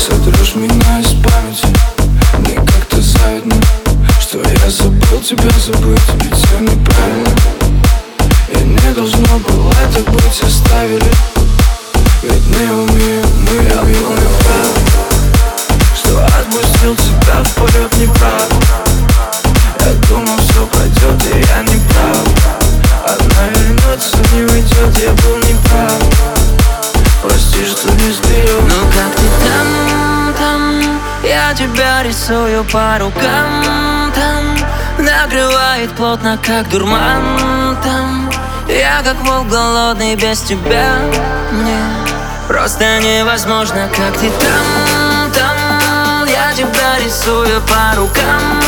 сотрешь меня из памяти. Мне как-то завидно, что я забыл тебя забыть. Ведь все неправильно. И не должно было так быть, оставили рисую по рукам Там накрывает плотно, как дурман Там я как волк голодный без тебя Мне просто невозможно Как ты там, там Я тебя рисую по рукам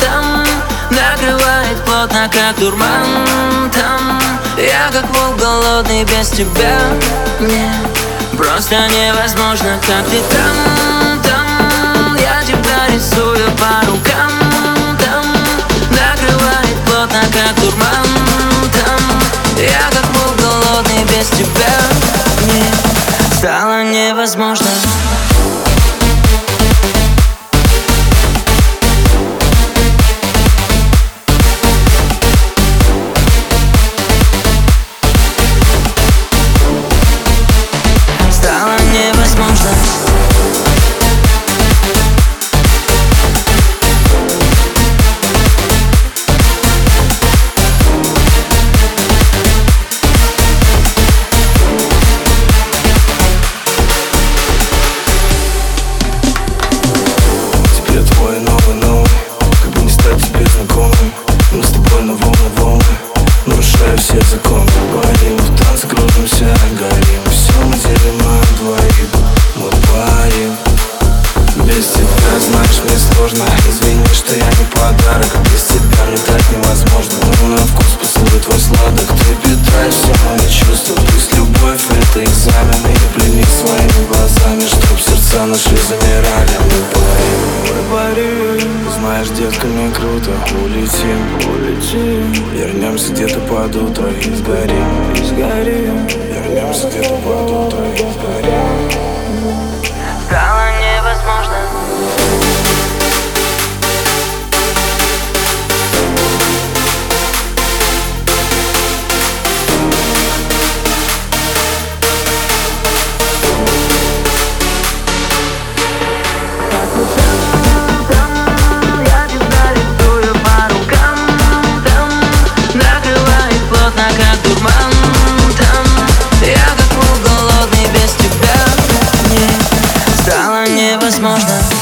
Там накрывает плотно, как дурман Там я как волк голодный без тебя Мне Просто невозможно, как ты там, рисую по рукам, там Накрывает плотно, как дурман, там. Я как был голодный без тебя. Мне стало невозможно Теперь твой новый новый. Как бы не стать тебе знакомым. Мы с тобой на волны волны. Нарушая все законы. Парим в танце, кружимся, горим. Все мы делим на двоих. Мы парим Без тебя, знаешь, мне сложно. Извини, что я не подарок. Без тебя мне так невозможно. Ну, на вкус поцелуй твой сладок. Ты парим Знаешь, детка, мне круто. Улетим, улетим. Вернемся где-то под утро И сгорим, и сгорим. Вернемся где-то под утро и mother